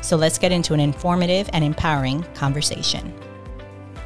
So let's get into an informative and empowering conversation.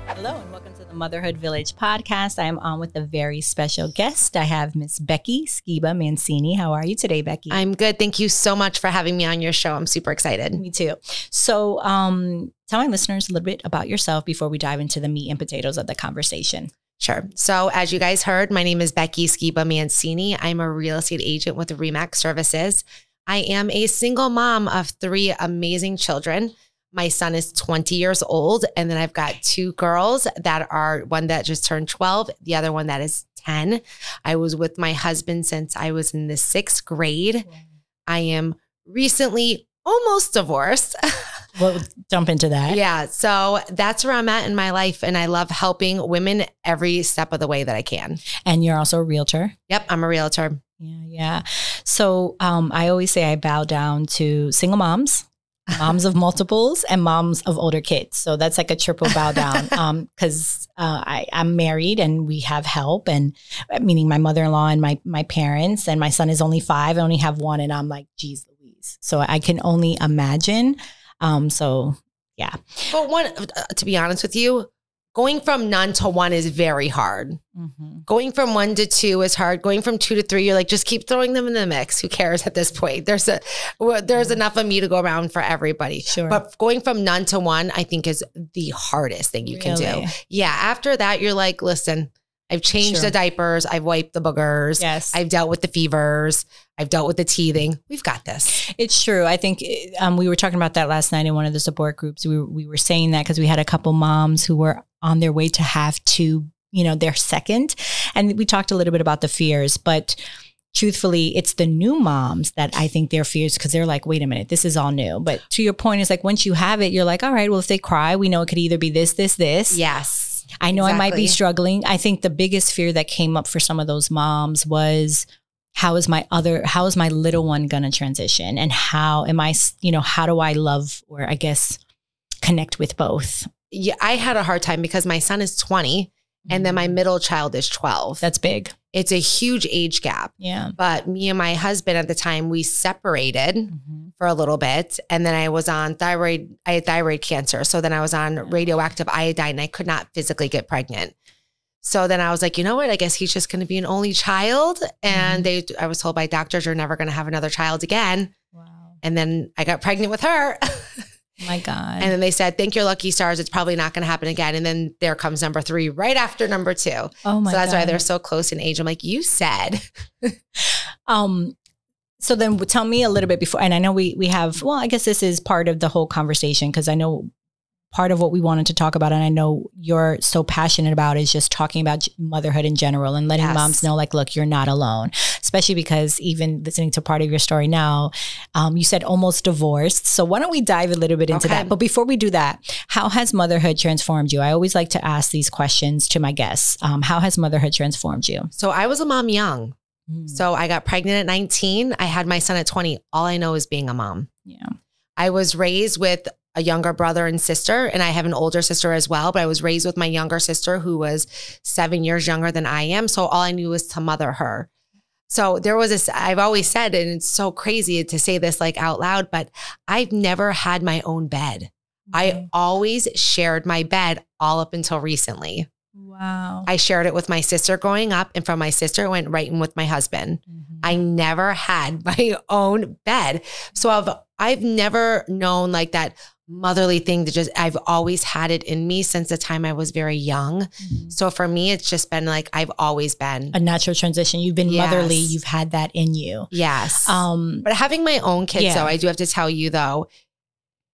Hello, and welcome to the Motherhood Village podcast. I am on with a very special guest. I have Miss Becky Skiba Mancini. How are you today, Becky? I'm good. Thank you so much for having me on your show. I'm super excited. Me too. So, um, tell my listeners a little bit about yourself before we dive into the meat and potatoes of the conversation. Sure. So, as you guys heard, my name is Becky Skiba Mancini. I'm a real estate agent with Remax Services. I am a single mom of three amazing children. My son is 20 years old, and then I've got two girls that are one that just turned 12, the other one that is 10. I was with my husband since I was in the sixth grade. I am recently almost divorced. We'll jump into that. Yeah. So that's where I'm at in my life. And I love helping women every step of the way that I can. And you're also a realtor. Yep. I'm a realtor. Yeah, yeah. So um, I always say I bow down to single moms, moms of multiples, and moms of older kids. So that's like a triple bow down. Because um, uh, I I'm married and we have help, and uh, meaning my mother in law and my my parents, and my son is only five. I only have one, and I'm like, geez, Louise. So I can only imagine. Um, so yeah. But one, uh, to be honest with you, going from none to one is very hard. Mm-hmm. Going from one to two is hard. Going from two to three, you're like, just keep throwing them in the mix. Who cares at this point? There's a well, there's mm-hmm. enough of me to go around for everybody. Sure. But going from none to one, I think is the hardest thing you really? can do. Yeah. After that, you're like, listen, I've changed sure. the diapers. I've wiped the boogers. Yes. I've dealt with the fevers. I've dealt with the teething. We've got this. It's true. I think um, we were talking about that last night in one of the support groups. We were, we were saying that because we had a couple moms who were on their way to have to, you know, their second. And we talked a little bit about the fears, but truthfully, it's the new moms that I think their fears because they're like, wait a minute, this is all new. But to your point, it's like once you have it, you're like, all right, well, if they cry, we know it could either be this, this, this. Yes I know exactly. I might be struggling. I think the biggest fear that came up for some of those moms was how is my other how is my little one going to transition and how am I, you know, how do I love or I guess connect with both? Yeah, I had a hard time because my son is 20 and then my mm-hmm. middle child is 12. That's big. It's a huge age gap. Yeah. But me and my husband at the time, we separated mm-hmm. for a little bit. And then I was on thyroid, I had thyroid cancer. So then I was on radioactive iodine and I could not physically get pregnant. So then I was like, you know what? I guess he's just going to be an only child. And mm-hmm. they, I was told by doctors, you're never going to have another child again. Wow. And then I got pregnant with her. My God. And then they said, thank your lucky stars. It's probably not going to happen again. And then there comes number three right after number two. Oh my So that's God. why they're so close in age. I'm like, you said. um, so then tell me a little bit before, and I know we we have. Well, I guess this is part of the whole conversation because I know part of what we wanted to talk about and i know you're so passionate about is just talking about motherhood in general and letting yes. moms know like look you're not alone especially because even listening to part of your story now um, you said almost divorced. So why don't we dive a little bit into okay. that but before we do that how has motherhood transformed you? I always like to ask these questions to my guests. Um, how has motherhood transformed you? So i was a mom young. Mm. so i got pregnant at 19 i had my son at 20 all i know is being a mom. Yeah. I was raised with a younger brother and sister, and I have an older sister as well. But I was raised with my younger sister, who was seven years younger than I am. So all I knew was to mother her. So there was this, I've always said, and it's so crazy to say this like out loud, but I've never had my own bed. Mm-hmm. I always shared my bed all up until recently. Wow. I shared it with my sister growing up, and from my sister, went right in with my husband. Mm-hmm. I never had my own bed. So I've I've never known like that motherly thing to just I've always had it in me since the time I was very young. Mm-hmm. So for me it's just been like I've always been a natural transition. You've been yes. motherly, you've had that in you. Yes. Um but having my own kids yeah. though, I do have to tell you though,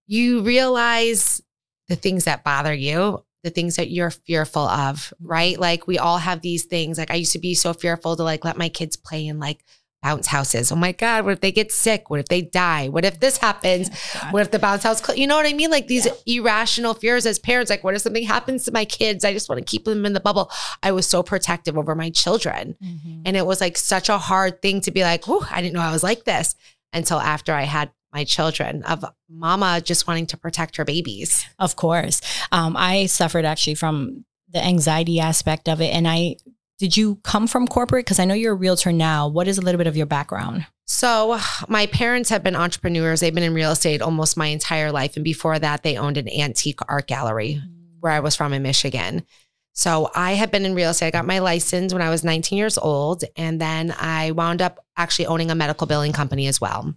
you realize the things that bother you, the things that you're fearful of, right? Like we all have these things. Like I used to be so fearful to like let my kids play in like bounce houses. Oh my God, what if they get sick? What if they die? What if this happens? What if the bounce house, cl-? you know what I mean? Like these irrational fears as parents, like what if something happens to my kids? I just want to keep them in the bubble. I was so protective over my children. Mhm. And it was like such a hard thing to be like, oh, I didn't know I was like this until after I had my children of mama just wanting to protect her babies. Of course. Um, I suffered actually from the anxiety aspect of it. And I, did you come from corporate? Because I know you're a realtor now. What is a little bit of your background? So, my parents have been entrepreneurs. They've been in real estate almost my entire life. And before that, they owned an antique art gallery where I was from in Michigan. So, I have been in real estate. I got my license when I was 19 years old. And then I wound up actually owning a medical billing company as well.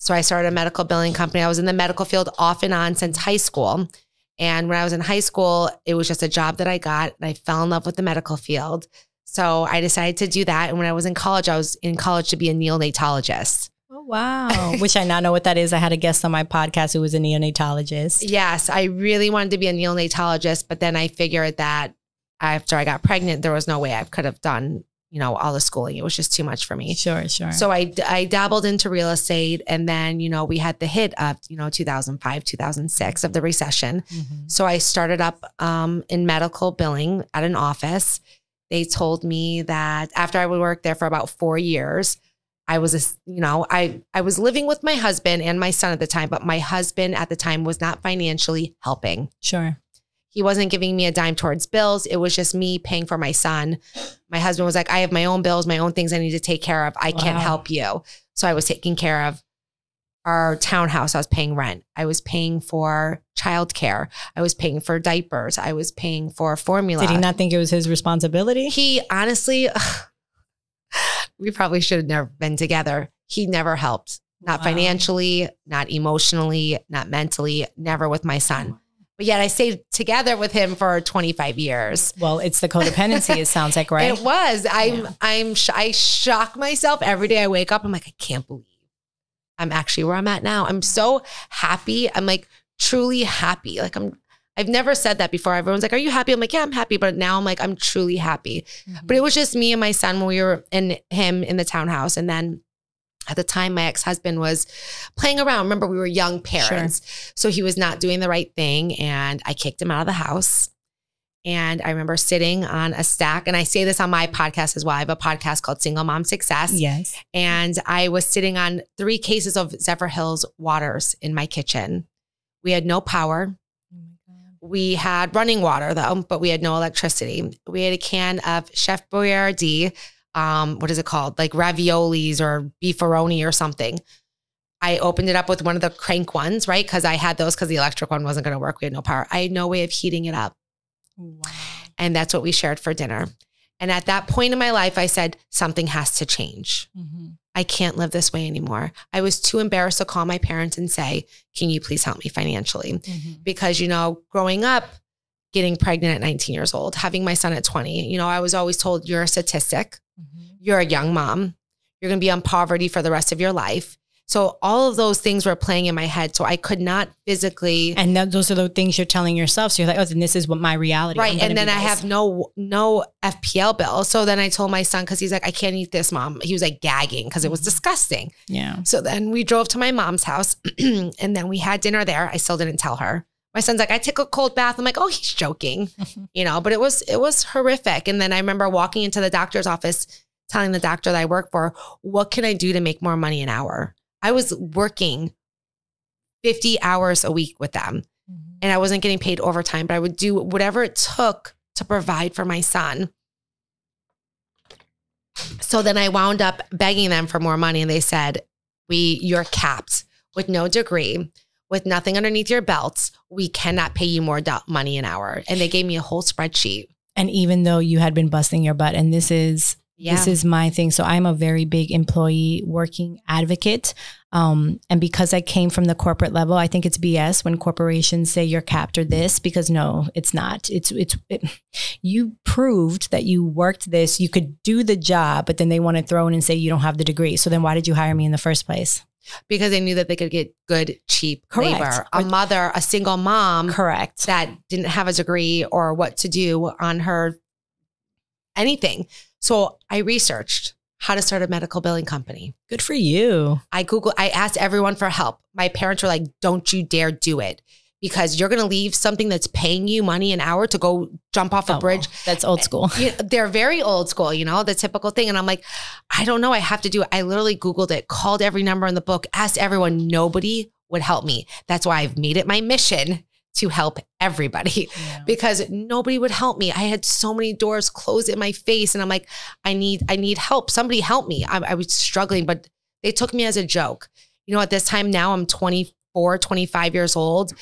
So, I started a medical billing company. I was in the medical field off and on since high school. And when I was in high school, it was just a job that I got. And I fell in love with the medical field. So I decided to do that. And when I was in college, I was in college to be a neonatologist. Oh, wow. Which I now know what that is. I had a guest on my podcast who was a neonatologist. Yes, I really wanted to be a neonatologist, but then I figured that after I got pregnant, there was no way I could have done, you know, all the schooling. It was just too much for me. Sure, sure. So I, I dabbled into real estate and then, you know, we had the hit of, you know, 2005, 2006 of the recession. Mhm. So I started up um, in medical billing at an office. They told me that after I would work there for about four years, I was, a, you know, I I was living with my husband and my son at the time, but my husband at the time was not financially helping. Sure. He wasn't giving me a dime towards bills. It was just me paying for my son. My husband was like, I have my own bills, my own things I need to take care of. I can't help you. So I was taking care of our townhouse. I was paying rent. I was paying for childcare. I was paying for diapers. I was paying for formula. Did he not think it was his responsibility? He honestly, we probably should have never been together. He never helped, not Wow. financially, not emotionally, not mentally, never with my son. Oh But yet I stayed together with him for 25 years. Well, it's the codependency, it sounds like, right? It was. I'm. Yeah. I'm. sh- I shock myself every day. I wake up. I'm like, I can't believe I'm actually where I'm at now. I'm so happy. I'm like truly happy. Like I'm. I've never said that before. Everyone's like, "Are you happy?" I'm like, "Yeah, I'm happy." But now I'm like, I'm truly happy. Mm-hmm. But it was just me and my son when we were in him in the townhouse, and then. At the time, my ex husband was playing around. Remember, we were young parents. So he was not doing the right thing. And I kicked him out of the house. And I remember sitting on a stack, and I say this on my podcast as well. I have a podcast called Single Mom Success. yes. And I was sitting on three cases of Zephyrhills waters in my kitchen. We had no power. Oh we had running water though, but we had no electricity. We had a can of Chef Boyardee, um, what is it called? Like raviolis or beefaroni or something. I opened it up with one of the crank ones, right? Because I had those because the electric one wasn't going to work. We had no power. I had no way of heating it up. Wow. And that's what we shared for dinner. And at that point in my life, I said, something has to change. Mhm. I can't live this way anymore. I was too embarrassed to call my parents and say, Can you please help me financially? Mhm. Because, you know, growing up, getting pregnant at 19 years old, having my son at 20, you know, I was always told, You're a statistic, Mhm. you're a young mom, you're going to be on poverty for the rest of your life. So all of those things were playing in my head. So I could not physically. And that, those are the things you're telling yourself. So you're like, oh, then this is what my reality. Right. And then I this. have no no FPL bill. So then I told my son, because he's like, I can't eat this, mom. He was like gagging because it was Mhm. disgusting. Yeah. So then we drove to my mom's house and then we had dinner there. I still didn't tell her. My son's like, I took a cold bath. I'm like, oh, he's joking, you know, but it was it was horrific. And then I remember walking into the doctor's office, telling the doctor that I work for, what can I do to make more money an hour? I was working 50 hours a week with them Mhm. and I wasn't getting paid overtime, but I would do whatever it took to provide for my son. So then I wound up begging them for more money and they said, "We you're capped with no degree, with nothing underneath your belts. We cannot pay you more money an hour." And they gave me a whole spreadsheet. And even though you had been busting your butt, and this is Yeah. This is my thing. So I'm a very big employee working advocate. Um, and because I came from the corporate level, I think it's BS when corporations say you're capped or this because no, it's not. It's it's it, you proved that you worked this, you could do the job, but then they want to throw in and say you don't have the degree. So then why did you hire me in the first place? because they knew that they could get good, cheap Correct. labor. A mother, a single mom Correct. that didn't have a degree or what to do on her anything. So I researched. how to start a medical billing company. Good for you. I Google, I asked everyone for help. My parents were like, don't you dare do it because you're going to leave something that's paying you money an hour to go jump off a Oh, bridge. That's old school. You- they're very old school, you know, the typical thing. And I'm like, I don't know. I have to do it. I literally Googled it, called every number in the book, asked everyone. Nobody would help me. That's why I've made it my mission to help everybody because nobody would help me. I had so many doors closed in my face, and I'm like, I need, I need help. Somebody help me. I, I was struggling, but they took me as a joke. You know, at this time now, I'm 24, 25 years old,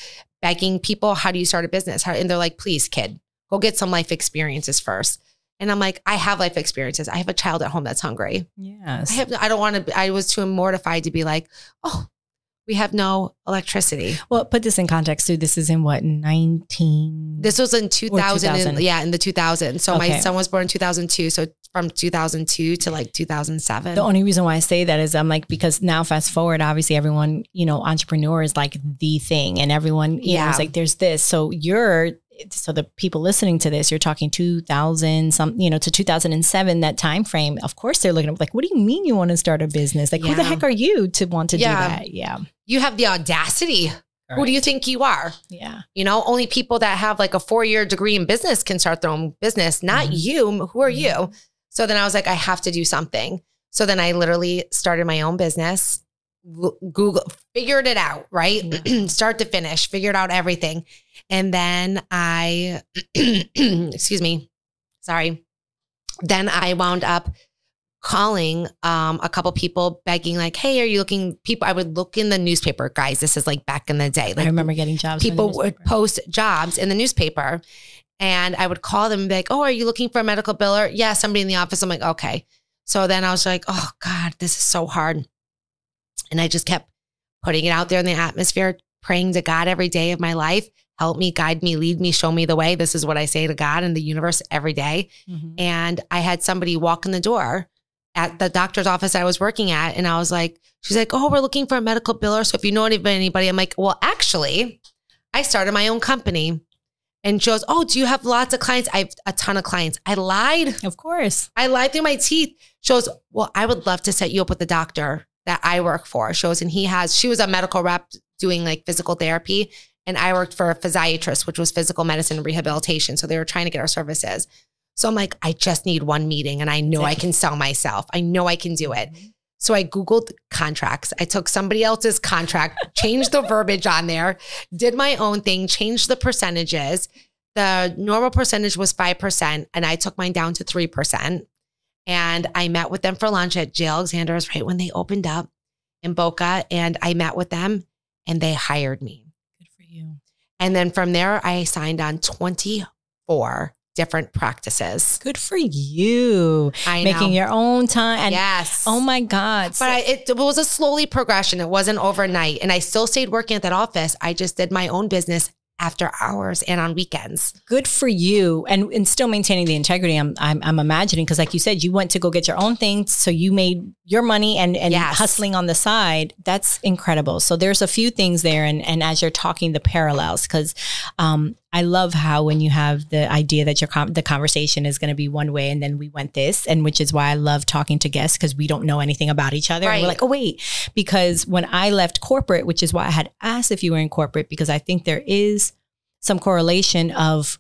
begging people, how do you start a business? How, and they're like, please, kid, go get some life experiences first. And I'm like, I have life experiences. I have a child at home that's hungry. Yes. I have, I don't want to, I was too mortified to be like, oh, we have no electricity. well, put this in context too. This is in what, 19? This was in 2000, and- 2000. yeah, in the 2000s. So my son was born in 2002. So from 2002 to like 2007. The only reason why I say that is I'm like, because now fast forward, obviously everyone, you know, entrepreneur is like the thing and everyone, you know, Yeah. it's like, there's this. So you're, so the people listening to this, you're talking 2000, some, you know, to 2007, that time frame. Of course, they're looking at like, what do you mean you want to start a business? Like, who the heck are you to want to Yeah. do that? Yeah. you have the audacity. Who do you think you are? Yeah. You know, only people that have like a four year degree in business can start their own business, not Mhm. you. Who are you? So then I was like, I have to do something. So then I literally started my own business, Goo- Google, figured it out, right? Start to finish, figured out everything. And then I, excuse me, sorry. Then I wound up calling um, a couple people begging like hey are you looking people i would look in the newspaper guys this is like back in the day like I remember getting jobs. people would post jobs in the newspaper and I would call them and be like, Oh, are you looking for a medical biller? Yeah, somebody in the office. I'm like, Okay. So then I was like, Oh God, this is so hard. And I just kept putting it out there in the atmosphere, praying to God every day of my life. Help me, guide me, lead me, show me the way. This is what I say to God and the universe every day. Mhm. And I had somebody walk in the door at the doctor's office I was working at. And I was like, she's like, oh, we're looking for a medical biller. So if you know anybody, anybody, I'm like, well, actually, I started my own company. And she goes, oh, do you have lots of clients? I have a ton of clients. I lied. Of course. I lied through my teeth. She goes, well, I would love to set you up with the doctor that I work for. She goes, and he has, she was a medical rep doing like physical therapy. And I worked for a physiatrist, which was physical medicine and rehabilitation. So they were trying to get our services. So I'm like, I just need one meeting and I know I can sell myself. I know I can do it. Mm-hmm. So I Googled contracts. I took somebody else's contract, changed the verbiage on there, did my own thing, changed the percentages. The normal percentage was 5%, and I took mine down to 3%. And I met with them for lunch at J. Alexander's right when they opened up in Boca. And I met with them and they hired me. Good for you. And then from there, I signed on 24 different practices. Good for you. I Making know. your own time. And yes. oh my God. But I, it, it was a slowly progression. It wasn't overnight. And I still stayed working at that office. I just did my own business after hours and on weekends. good for you and and still maintaining the integrity i'm i'm, I'm imagining because like you said you went to go get your own thing so you made your money and and Yes. hustling on the side that's incredible so there's a few things there and and as you're talking the parallels because um I love how when you have the idea that your com- the conversation is going to be one way and then we went this and which is why I love talking to guests because we don't know anything about each other and Right. we're like oh wait because when I left corporate which is why I had asked if you were in corporate because I think there is some correlation of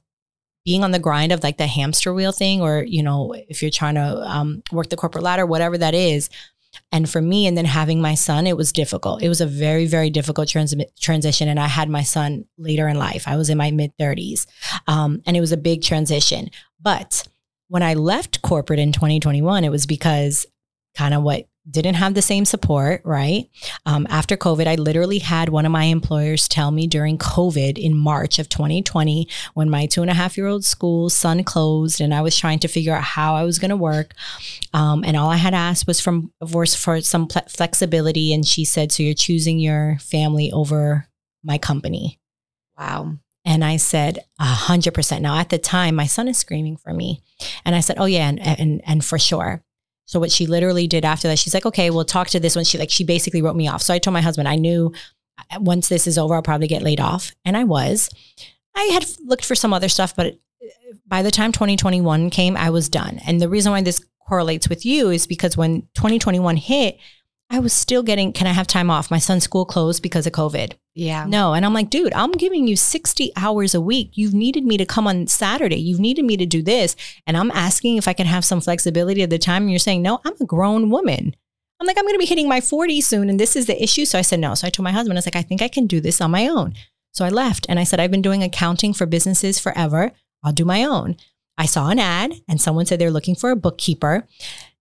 being on the grind of like the hamster wheel thing or you know if you're trying to um, work the corporate ladder whatever that is and for me and then having my son it was difficult. It was a very very difficult trans- transition and i had my son later in life. I was in my mid 30s um, and it was a big transition. But when i left corporate in 2021 it was because kind of what didn't have the same support, right? Um, after COVID, I literally had one of my employers tell me during COVID in March of 2020, when my two and a half year old school son closed and I was trying to figure out how I was going to work. Um, and all I had asked was from, was for some ple- flexibility. And she said, So you're choosing your family over my company. Wow. And I said, a hundred percent. Now at the time, my son is screaming for me. And I said, Oh yeah, and and and for sure. So what she literally did after that, she's like, okay, we'll talk to this one. She like she basically wrote me off. So I told my husband, I knew uh, once this is over, I'll probably get laid off. And I was. I had looked for some other stuff, but uh, by the time 2021 came, I was done. And the reason why this correlates with you is because when 2021 hit, I was still getting, can I have time off? My son's school closed because of COVID. Yeah. No. And I'm like, dude, I'm giving you 60 hours a week. You've needed me to come on Saturday. You've needed me to do this. And I'm asking if I can have some flexibility at the time. And you're saying, no, I'm a grown woman. I'm like, I'm going to be hitting my 40s soon. And this is the issue. So I said, no. So I told my husband, I was like, I think I can do this on my own. So I left and I said, I've been doing accounting for businesses forever. I'll do my own. I saw an ad and someone said they're looking for a bookkeeper.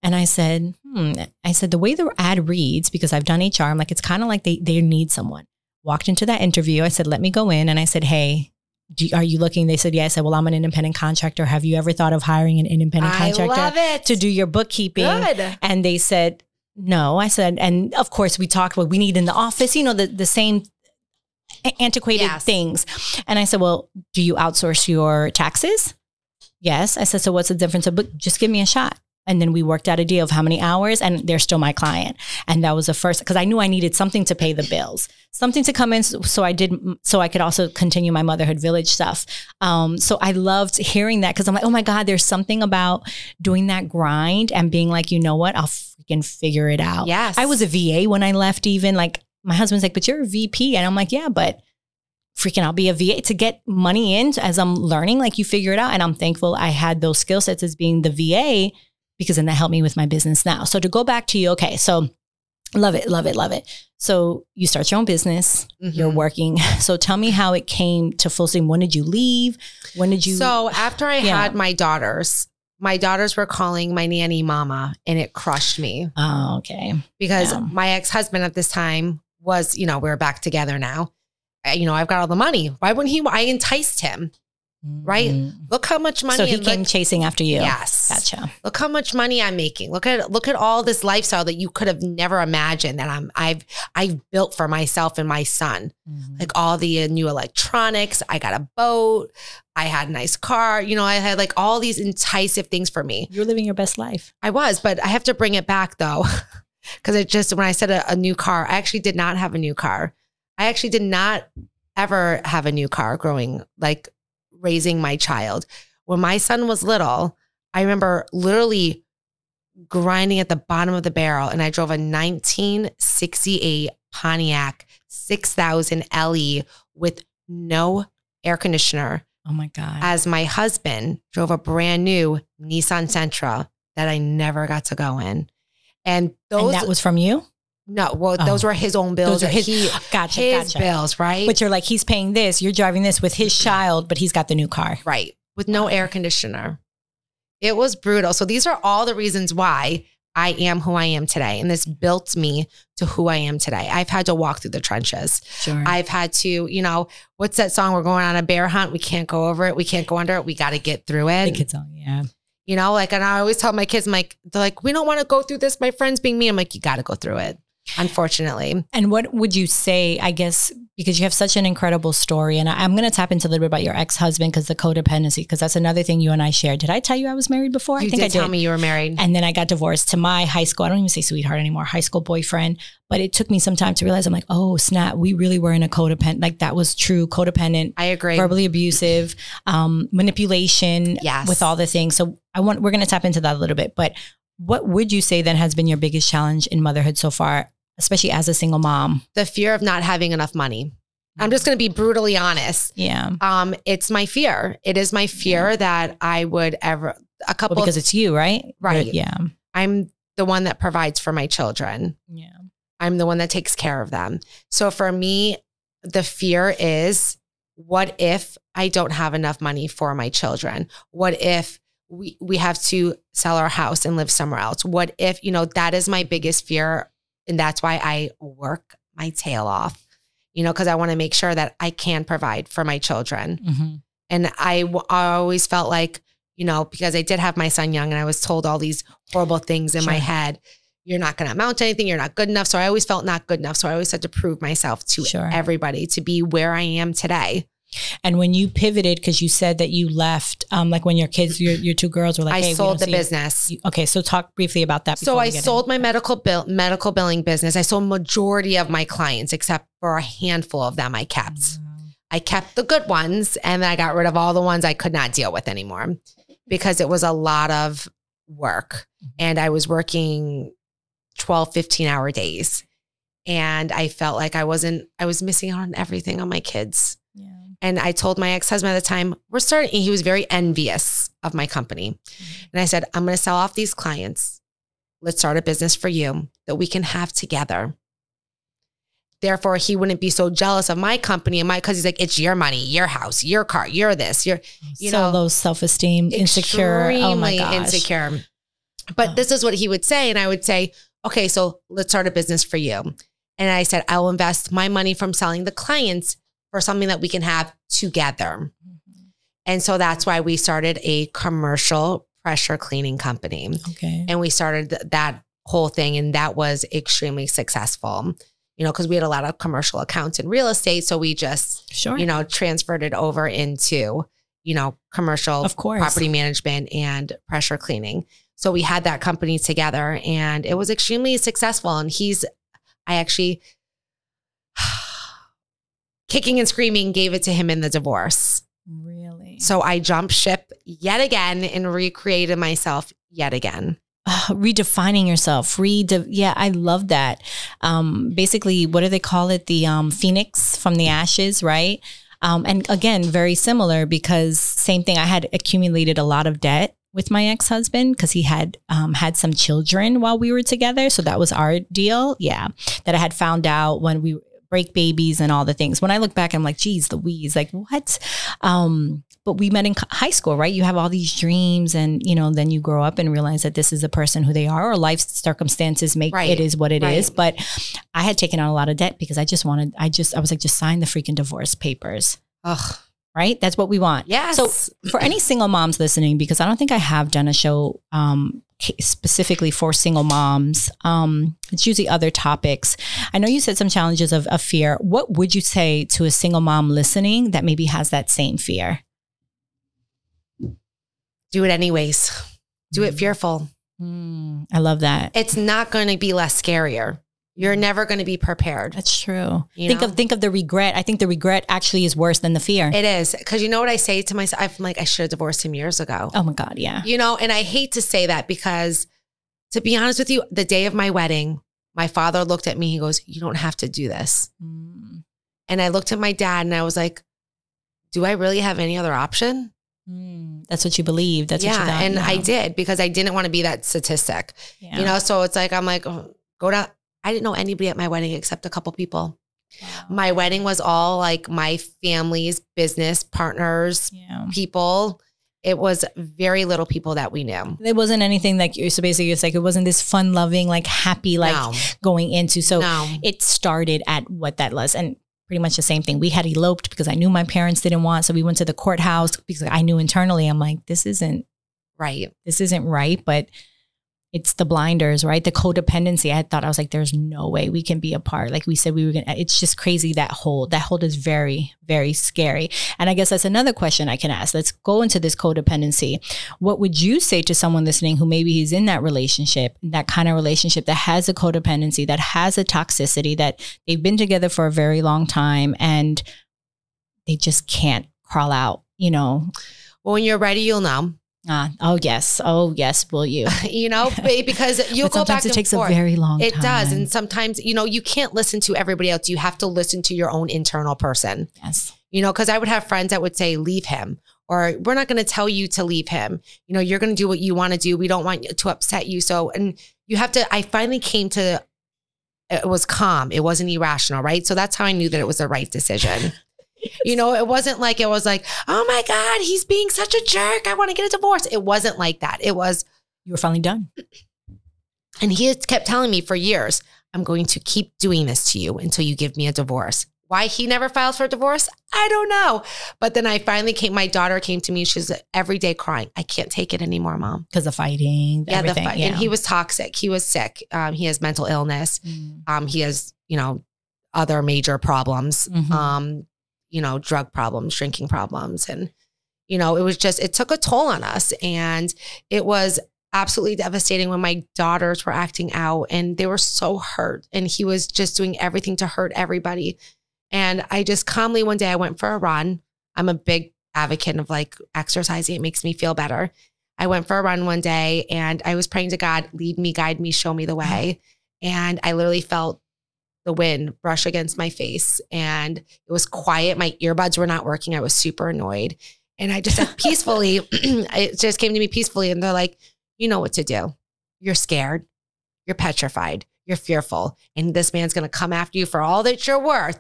And I said, hmm. I said, the way the ad reads, because I've done HR, I'm like, it's kind of like they, they need someone. Walked into that interview. I said, let me go in. And I said, hey, do, are you looking? They said, yeah. I said, well, I'm an independent contractor. Have you ever thought of hiring an independent I contractor to do your bookkeeping? Good. And they said, no. I said, and of course, we talked what we need in the office, you know, the, the same antiquated Yes. things. And I said, well, do you outsource your taxes? Yes. I said, so what's the difference? But just give me a shot. And then we worked out a deal of how many hours, and they're still my client. And that was the first because I knew I needed something to pay the bills, something to come in. So, so I did, so I could also continue my motherhood village stuff. Um, so I loved hearing that because I'm like, oh my God, there's something about doing that grind and being like, you know what, I'll freaking figure it out. Yes. I was a VA when I left, even like my husband's like, but you're a VP. And I'm like, yeah, but freaking I'll be a VA to get money in as I'm learning, like you figure it out. And I'm thankful I had those skill sets as being the VA because then that helped me with my business now. So to go back to you, okay, so love it, love it, love it. So you start your own business, you're Mhm. working. So tell me how it came to full steam. When did you leave? When did you So after I Yeah. had my daughters, my daughters were calling my nanny mama and it crushed me Oh, okay. because Yeah. my ex-husband at this time was, you know, we are back together now. You know, I've got all the money. Why wouldn't he? I enticed him. Right? Mhm. Look how much money. So he came look, chasing after you. Yes. Gotcha. look how much money I'm making. Look at look at all this lifestyle that you could have never imagined that I'm I've I've built for myself and my son. Mhm. Like all the uh, new electronics. I got a boat. I had a nice car. You know, I had like all these enticing things for me. You're living your best life. I was, but I have to bring it back though. Cause it just, when I said a, a new car, I actually did not have a new car. I actually did not ever have a new car growing, like raising my child. When my son was little, I remember literally grinding at the bottom of the barrel and I drove a 1968 Pontiac 6000 LE with no air conditioner Oh my God. as my husband drove a brand new Nissan Sentra that I never got to go in. And those and that was from you? No, well, Oh. those were his own bills. Those are his, he, gotcha, his gotcha. bills, right? But you're like, he's paying this, you're driving this with his child, but he's got the new car. right. With no air conditioner. It was brutal. So these are all the reasons why I am who I am today. And this built me to who I am today. I've had to walk through the trenches. Sure. I've had to, you know, what's that song? We're going on a bear hunt. We can't go over it. We can't go under it. We got to get through it. think it's all, yeah. You know, like, and I always tell my kids, I'm like, they're like, we don't want to go through this. My friends being me. I'm like, you got to go through it. Unfortunately. And what would you say, I guess, because you have such an incredible story, and I, I'm going to tap into a little bit about your ex husband because the codependency, because that's another thing you and I shared. Did I tell you I was married before? you I think did I did. tell me you were married. And then I got divorced to my high school. I don't even say sweetheart anymore, high school boyfriend. But it took me some time to realize I'm like, oh, snap, we really were in a codependent, like that was true codependent, I agree. verbally abusive, um, manipulation Yes. with all the things. So I want, we're going to tap into that a little bit. But what would you say then has been your biggest challenge in motherhood so far, especially as a single mom? the fear of not having enough money. I'm just going to be brutally honest. Yeah. Um, it's my fear. It is my fear that I would ever a couple. Well, because of, it's you, right? Right. You're- Yeah. I'm the one that provides for my children. Yeah. I'm the one that takes care of them. So for me, the fear is what if I don't have enough money for my children? What if we we have to sell our house and live somewhere else? What if, you know, that is my biggest fear and that's why I work my tail off. You know, cuz I want to make sure that I can provide for my children. Mhm. And I, w- I always felt like, you know, because I did have my son young and I was told all these horrible things in my head. You're not going to amount to anything. You're not good enough. So I always felt not good enough. So I always had to prove myself to Sure. everybody to be where I am today. And when you pivoted, because you said that you left, um, like when your kids, your, your two girls were like, I hey, sold the business. You- Okay, so talk briefly about that. So I get in. sold my medical bill, medical billing business. I sold majority of my clients, except for a handful of them I kept. I kept the good ones and then I got rid of all the ones I could not deal with anymore because it was a lot of work and I was working 12, 15 hour days. And I felt like I wasn't, I was missing out on everything on my kids. Yeah. And I told my ex husband at the time, we're starting, he was very envious of my company. And I said, I'm going to sell off these clients. Let's start a business for you that we can have together. Therefore, he wouldn't be so jealous of my company and my, because he's like, it's your money, your house, your car, you're this, you're, you know. so know, low self esteem, insecure. Oh my gosh. insecure. But Oh. this is what he would say. And I would say, okay, so let's start a business for you. And I said, I will invest my money from selling the clients for something that we can have together. Mm-hmm. And so that's why we started a commercial pressure cleaning company. Okay. And we started th- that whole thing. And that was extremely successful, you know, because we had a lot of commercial accounts in real estate. So we just, Sure. you know, transferred it over into, you know, commercial of course. property management and pressure cleaning. So we had that company together and it was extremely successful. And he's, I actually, kicking and screaming, gave it to him in the divorce. Really. So I jumped ship yet again and recreated myself yet again. Ah, redefining yourself. Rede- yeah, I love that. Um, basically, what do they call it? The um, phoenix from the ashes, right? Um, and again, very similar because same thing. I had accumulated a lot of debt with my ex husband because he had um, had some children while we were together. So that was our deal. Yeah, that I had found out when we break babies and all the things. When I look back, I'm like, geez, Louise, like what? Um, but we met in high school, right? You have all these dreams, and you know, then you grow up and realize that this is the person who they are, or life circumstances make Right. it is what it is. Right. But I had taken on a lot of debt because I just wanted, I just, I was like, just sign the freaking divorce papers, Ugh. right? That's what we want. Yes. So for any single moms listening, because I don't think I have done a show um, specifically for single moms, um, it's usually other topics. I know you said some challenges of, of fear. What would you say to a single mom listening that maybe has that same fear? do it anyways. Do it fearful. Mm, I love that. It's not going to be less scarier. You're never going to be prepared. That's true. You think know? of think of the regret. I think the regret actually is worse than the fear. It is. Because you know what I say to myself? I'm like, I should have divorced him years ago. oh my god, yeah. You know, and I hate to say that because to be honest with you, the day of my wedding, my father looked at me. He goes, You don't have to do this. Mm, And I looked at my dad and I was like, Do I really have any other option? mm. That's what you believe. That's what you yeah. thought. And I did because I didn't want to be that statistic. Yeah. You know, so it's like, I'm like, oh, go to, I didn't know anybody at my wedding except a couple people. Wow. My wedding was all like my family's business partners, yeah. people. It was very little people that we knew. It wasn't anything like you. So basically, it's like it wasn't this fun loving, like happy, like no, going into. So no. it started at what that was, and pretty much the same thing. We had eloped because I knew my parents didn't want, so we went to the courthouse because I knew internally. I'm like, this isn't right. this isn't right, but it's the blinders, right? The codependency. I thought I was like, there's no way we can be apart. Like we said, we were gonna. It's just crazy that hold. That hold is very, very scary. And I guess that's another question I can ask. Let's go into this codependency. What would you say to someone listening who maybe he's in that relationship, that kind of relationship that has a codependency, that has a toxicity, that they've been together for a very long time, and they just can't crawl out. You know. Well, when you're ready, you'll know. Ah, oh yes, oh yes, will you? You know, because you'll go sometimes back it and takes forth. a very long It time. does. And sometimes, you know, you can't listen to everybody else. You have to listen to your own internal person. yes. You know, because I would have friends that would say, leave him, or we're not going to tell you to leave him. You know, you're going to do what you want to do. We don't want to upset you. So, and you have to, I finally came to, it was calm. It wasn't irrational, right? So that's how I knew that it was the right decision. You know, it wasn't like it was like, oh my God, he's being such a jerk. I want to get a divorce. It wasn't like that. It was, You were finally done. and he had kept telling me for years, I'm going to keep doing this to you until you give me a divorce. Why he never filed for a divorce, I don't know. But then I finally came, my daughter came to me. She's every day crying. I can't take it anymore, mom. Because of fighting, Yeah, the fight. yeah. And he was toxic. He was sick. Um, he has mental illness. Mm. Um, he has, you know, other major problems. Mhm. Um, you know, drug problems, drinking problems. And, you know, it was just, it took a toll on us. And it was absolutely devastating when my daughters were acting out and they were so hurt. And he was just doing everything to hurt everybody. And I just calmly one day I went for a run. I'm a big advocate of like exercising, it makes me feel better. I went for a run one day and I was praying to God, lead me, guide me, show me the way. And I literally felt the wind brush against my face and it was quiet. My earbuds were not working. I was super annoyed. And I just said peacefully, it just came to me peacefully. And they're like, you know what to do. You're scared. You're petrified. You're fearful. And this man's going to come after you for all that you're worth.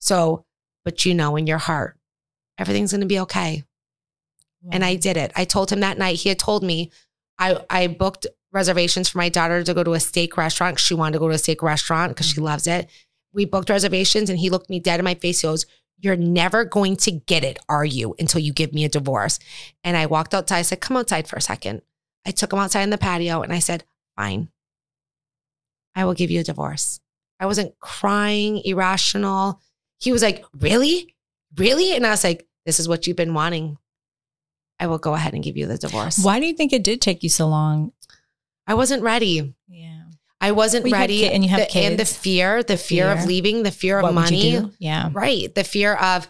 So, but you know in your heart, everything's going to be okay. And I did it. I told him that night. He had told me I, I booked reservations for my daughter to go to a steak restaurant. She wanted to go to a steak restaurant because she mm-hmm. loves it. We booked reservations and he looked me dead in my face. He goes, You're never going to get it, are you, until you give me a divorce? And I walked outside. I said, Come outside for a second. I took him outside in the patio and I said, Fine. I will give you a divorce. I wasn't crying, irrational. He was like, Really? Really? And I was like, This is what you've been wanting. I will go ahead and give you the divorce. Why do you think it did take you so long? I wasn't ready. Yeah. I wasn't Well, ready. ki- and you have the, and the fear, the fear, of leaving, the fear of What money. Yeah. Right. The fear of,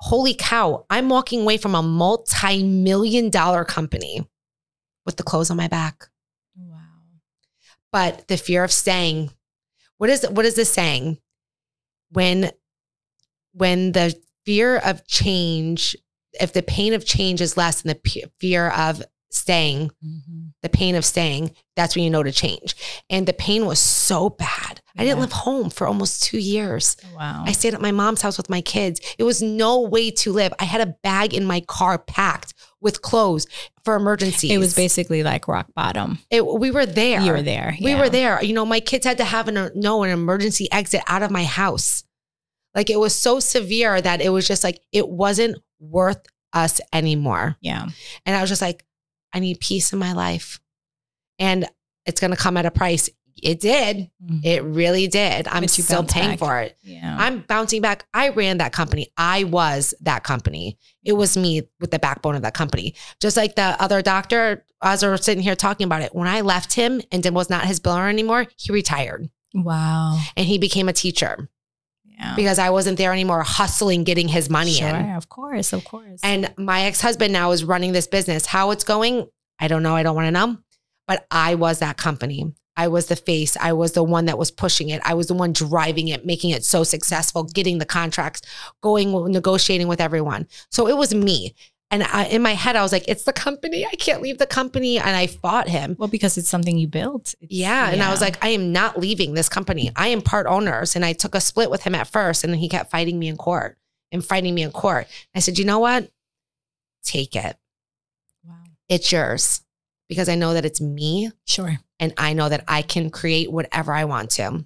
holy cow, I'm walking away from a multi million dollar company with the clothes on my back. Wow. But the fear of staying. What is what is this saying? When when the fear of change, if the pain of change is less than the pe- fear of staying, Mhm. The pain of staying, that's when you know to change. And the pain was so bad. I didn't live home for almost two years. Wow. I stayed at my mom's house with my kids. It was no way to live. I had a bag in my car packed with clothes for emergencies. it was basically like rock bottom. It, we were there. You were there. We were there. You know, my kids had to have an no an emergency exit out of my house. Like it was so severe that it was just like it wasn't worth us anymore. Yeah. And I was just like, I need peace in my life. And it's going to come at a price. It did. Mhm. It really did. I'm still paying back. for it. yeah. I'm bouncing back. I ran that company. I was that company. It was me with the backbone of that company. Just like the other doctor, as we're sitting here talking about it, when I left him and was not his biller anymore, he retired wow. and he became a teacher Yeah. because I wasn't there anymore, hustling, getting his money sure. in. Of course. Of course. And my ex husband now is running this business. How it's going, I don't know. I don't want to know. But I was that company. I was the face. I was the one that was pushing it. I was the one driving it, making it so successful, getting the contracts, going, negotiating with everyone. So it was me. And I, in my head, I was like, it's the company. I can't leave the company. And I fought him. well, because it's something you built. It's- Yeah. And I was like, I am not leaving this company. I am part owners. And I took a split with him at first. And then he kept fighting me in court and fighting me in court. I said, you know what? Take it. wow. It's yours because I know that it's me Sure. and I know that I can create whatever I want to.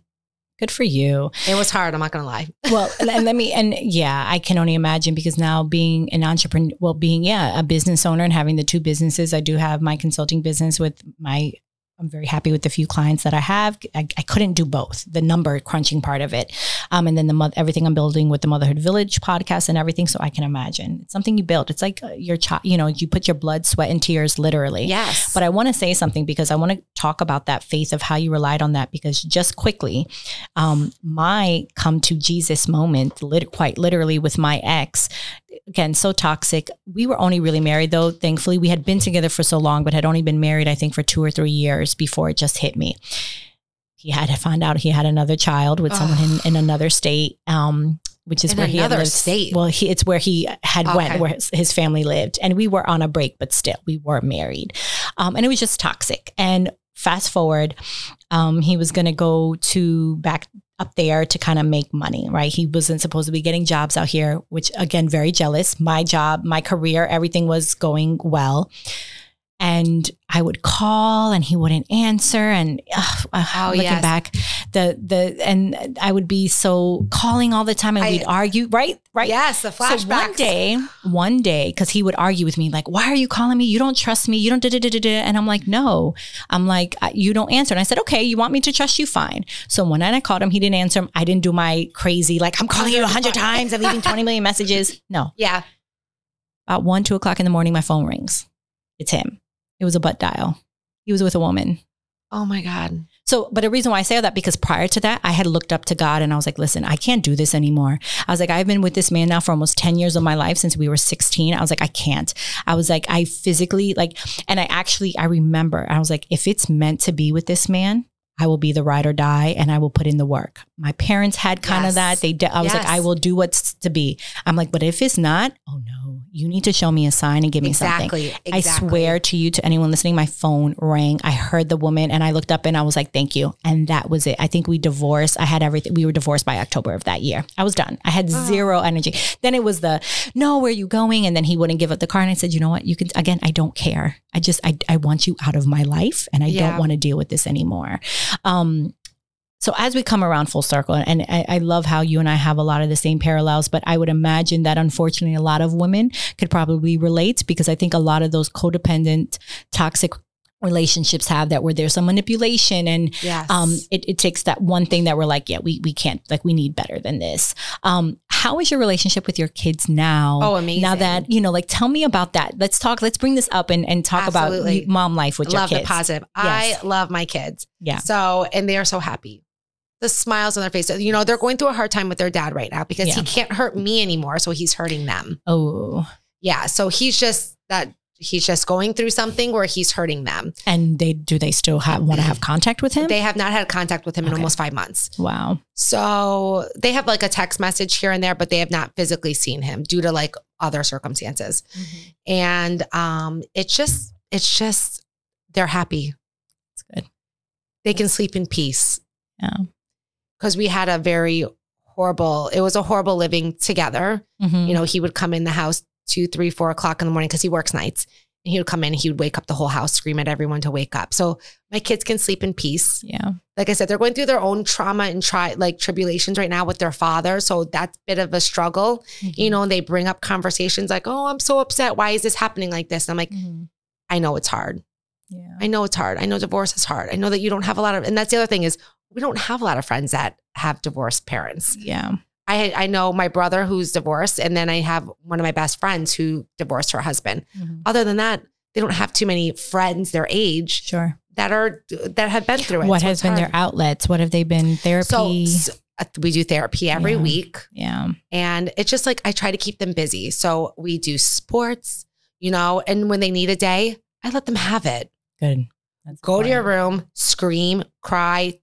Good for you. It was hard. I'm not going to lie. well and, and let me and yeah i can only imagine because now being an entrepreneur well being yeah a business owner and having the two businesses i do have my consulting business with my i'm very happy with the few clients that i have i, I couldn't do both the number crunching part of it um, and then the everything i'm building with the motherhood village podcast and everything so i can imagine it's something you build. it's like uh, your child you know you put your blood sweat and tears literally Yes. but I want to say something because I want to talk about that faith of how you relied on that. Because just quickly, um, my come to Jesus moment, lit- quite literally with my ex, again, so toxic. We were only really married though. Thankfully, we had been together for so long, but had only been married, I think, for two or three years before it just hit me. He had to find out he had another child with someone in, in another state. Um, which is In where he lived. state? Well, he, it's where he had Okay. went, where his, his family lived, and we were on a break, but still, we were married, um, and it was just toxic. And fast forward, um, he was going to go to back up there to kind of make money, right? He wasn't supposed to be getting jobs out here, which again, very jealous. My job, my career, everything was going well. And I would call and he wouldn't answer. And ugh, Oh, looking yes. back, the the and I would be so calling all the time and I- we'd argue, right? Right. Yes, the flashbacks. So one day, one day, because he would argue with me, like, "Why are you calling me? You don't trust me. You don't." Da, da, da, da, da. And I'm like, "No." I'm like, "You don't answer." And I said, "Okay, you want me to trust you? Fine." So one night I called him. He didn't answer. I didn't do my crazy, like, "I'm calling you a hundred times. I'm leaving 20 million messages." No. Yeah. About one, two o'clock in the morning, my phone rings. It's him. It was a butt dial. He was with a woman. Oh my God. So, but the reason why I say that because prior to that, I had looked up to God and I was like, listen, I can't do this anymore. I was like, I've been with this man now for almost 10 years of my life since we were 16. I was like, I can't. I was like, I physically like, and I actually, I remember, I was like, if it's meant to be with this man, I will be the ride or die and I will put in the work. My parents had kind Yes. of that. They, de- I was like, I will do what's to be. I'm like, but if it's not, oh no, you need to show me a sign and give me something. Exactly. I swear to you, to anyone listening, my phone rang. I heard the woman and I looked up and I was like, thank you. And that was it. I think we divorced. I had everything. We were divorced by October of that year. I was done. I had Oh. zero energy. Then it was the, no, where are you going? And then he wouldn't give up the car. And I said, you know what? You can, again, I don't care. I just, I, I want you out of my life and I Yeah. don't want to deal with this anymore. Um, so as we come around full circle, and I, I love how you and I have a lot of the same parallels, but I would imagine that unfortunately a lot of women could probably relate because I think a lot of those codependent, toxic relationships have that where there's some manipulation and Yes. um, it, it takes that one thing that we're like, yeah, we we can't like we need better than this. Um, how is your relationship with your kids now? Oh, amazing. Now that you know, like, tell me about that. Let's talk. Let's bring this up and and talk Absolutely. about mom life with your love kids. the positive. Yes. I love my kids. Yeah. So, and they are so happy. The smiles on their face. You know, they're going through a hard time with their dad right now because Yeah. he can't hurt me anymore. So he's hurting them. Oh, Yeah. So he's just that he's just going through something where he's hurting them. and they do they still have want to have contact with him? They have not had contact with him in almost five months. wow. So they have like a text message here and there, but they have not physically seen him due to like other circumstances. And um it's just it's just they're happy. It's good. They can sleep in peace. Yeah. Because we had a very horrible, it was a horrible living together. Mhm. You know, he would come in the house two, three, four o'clock in the morning because he works nights. And he would come in, he would wake up the whole house, scream at everyone to wake up. So my kids can sleep in peace. yeah. Like I said, they're going through their own trauma and try like tribulations right now with their father. So that's a bit of a struggle. You know, and they bring up conversations like, oh, I'm so upset. Why is this happening like this? And I'm like, Mhm. I know it's hard. Yeah. I know it's hard. I know divorce is hard. I know that you don't have a lot of, and that's the other thing is we don't have a lot of friends that have divorced parents. Yeah. I I know my brother who's divorced, and then I have one of my best friends who divorced her husband. Mhm. Other than that, they don't have too many friends their age Sure. that are that have been through it. What So has been hard. their outlets? What have they been therapy? So, s- uh, we do therapy every Yeah. week, yeah. and it's just like I try to keep them busy. So we do sports, you know, and when they need a day, I let them have it. Good. That's Go to your room, scream, cry,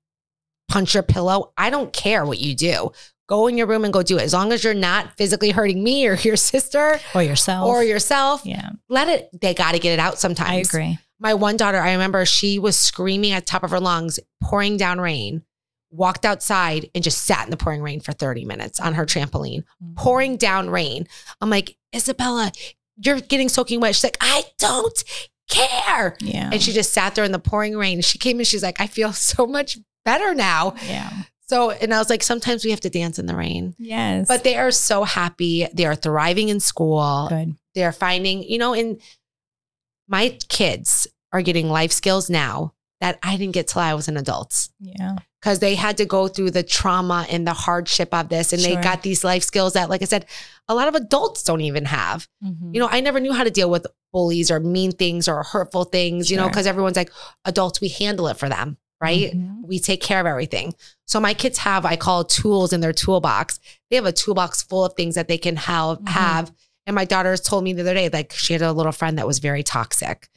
punch your pillow. I don't care what you do. Go in your room and go do it. As long as you're not physically hurting me or your sister or yourself or yourself, Yeah. let it, they got to get it out sometimes. I agree. My one daughter, I remember she was screaming at the top of her lungs, pouring down rain, walked outside and just sat in the pouring rain for 30 minutes on her trampoline, mm. pouring down rain. I'm like, Isabella, you're getting soaking wet. She's like, I don't care. Yeah. And she just sat there in the pouring rain. She came and she's like, I feel so much better now. yeah. So, and I was like, sometimes we have to dance in the rain. Yes. But they are so happy. They are thriving in school. good. They're finding, you know, and my kids are getting life skills now that I didn't get till I was an adult Yeah. because they had to go through the trauma and the hardship of this. And Sure. they got these life skills that, like I said, a lot of adults don't even have. Mhm. You know, I never knew how to deal with bullies or mean things or hurtful things, you know, because everyone's like, adults, we handle it for them, right? Mhm. We take care of everything. So my kids have, I call tools in their toolbox. They have a toolbox full of things that they can have. Mhm. have. And my daughter told me the other day, like she had a little friend that was very toxic.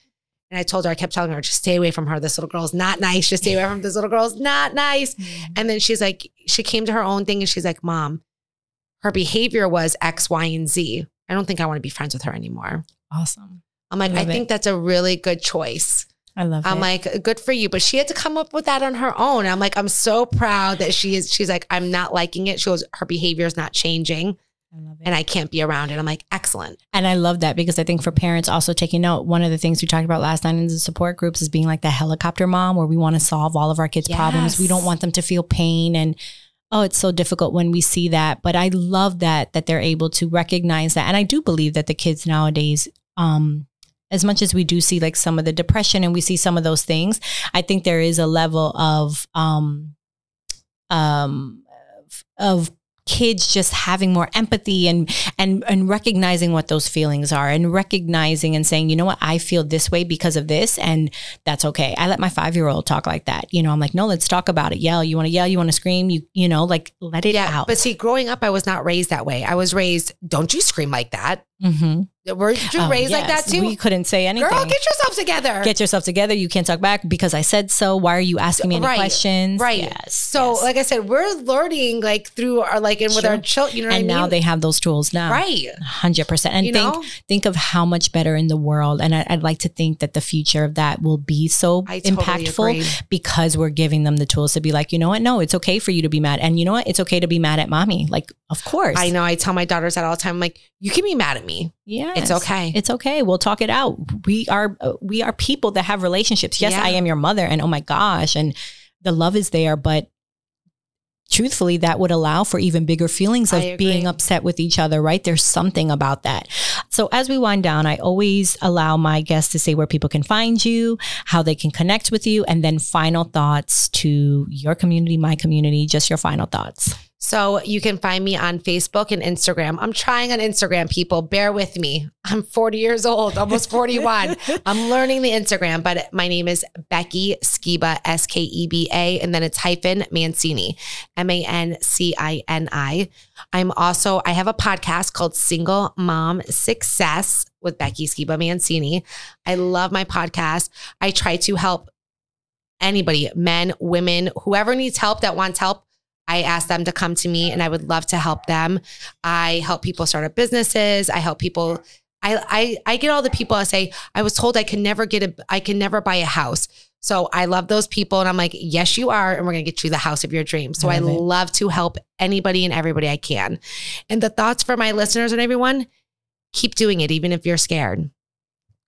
And I told her, I kept telling her, just stay away from her. This little girl's not nice. Just stay away from this little girl's not nice. And then she's like, she came to her own thing and she's like, Mom, her behavior was X, Y, and Z. I don't think I want to be friends with her anymore. Awesome. I'm like, I it. think that's a really good choice. I love I'm it. like, good for you. But she had to come up with that on her own. I'm like, I'm so proud that she is. She's like, I'm not liking it. She goes, her behavior is not changing I love it. and I can't be around it. I'm like, excellent. And I love that because I think for parents also taking note, one of the things we talked about last night in the support groups is being like the helicopter mom where we want to solve all of our kids' problems. We don't want them to feel pain and oh, it's so difficult when we see that. But I love that that they're able to recognize that. And I do believe that the kids nowadays, um, as much as we do see like some of the depression and we see some of those things, I think there is a level of um um of kids just having more empathy and and and recognizing what those feelings are and recognizing and saying you know what? I feel this way because of this and that's okay. I let my five year old talk like that. You know i'm like no let's talk about it. Yell. You want to yell? You want to scream? You you know like let it yeah, out. but see, growing up, I was not raised that way. I was raised, don't you scream like that. mm-hmm. Were you Oh, raised like that too? we couldn't say anything Girl, get yourself together. get yourself together you can't talk back because i said so why are you asking me any Right, questions right. yes so, yes. like I said, we're learning like through our like and with our children. You know what and I mean? And now they have those tools now right. Hundred percent, and You think know? think of how much better in the world. And I, I'd like to think that the future of that will be so I impactful agree. because we're giving them the tools to be like, you know what? No, it's okay for you to be mad, and you know what? It's okay to be mad at mommy. Like, of course, I know. I tell my daughters that all the time. I'm like, you can be mad at me. Yeah, It's okay. It's okay. We'll talk it out. We are uh, we are people that have relationships. Yes, Yeah. I am your mother, and oh my gosh, and the love is there, but truthfully that would allow for even bigger feelings of being upset with each other right there's something about that so as we wind down i always allow my guests to say where people can find you how they can connect with you and then final thoughts to your community my community just your final thoughts So you can find me on Facebook and Instagram. I'm trying on Instagram, people. Bear with me. I'm 40 years old, almost 41. I'm learning the Instagram, but my name is Becky Skeba, S K E B A, and then it's hyphen Mancini, M A N C I N I. I'm also, I have a podcast called Single Mom Success with Becky Skeba Mancini. I love my podcast. I try to help anybody, men, women, whoever needs help that wants help. I ask them to come to me and I would love to help them. I help people start up businesses. I help people. I, I, I get all the people I say, I was told I can never get a, I can never buy a house. So I love those people. And I'm like, yes, you are. And we're going to get you the house of your dreams. So I I love it. love to help anybody and everybody I can. And the thoughts for my listeners and everyone, keep doing it, even if you're scared.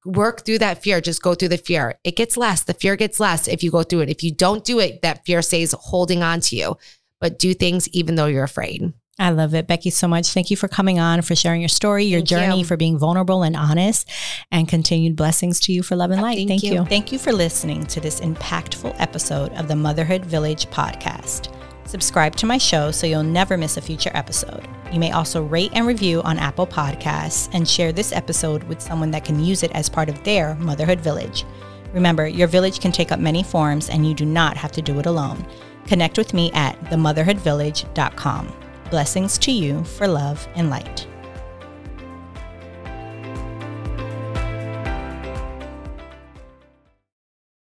Work through that fear. Just go through the fear. It gets less. The fear gets less if you go through it. If you don't do it, that fear stays holding on to you. But do things even though you're afraid. I love it. Becky, so much. Thank you for coming on, for sharing your story, your Thank journey, you. for being vulnerable and honest, and continued blessings to you for love and light. Thank Thank, you. you. Thank you for listening to this impactful episode of the Motherhood Village podcast. Subscribe to my show so you'll never miss a future episode. You may also rate and review on Apple Podcasts and share this episode with someone that can use it as part of their motherhood village. Remember, your village can take up many forms and you do not have to do it alone. Connect with me at themotherhoodvillage.com. Blessings to you for love and light.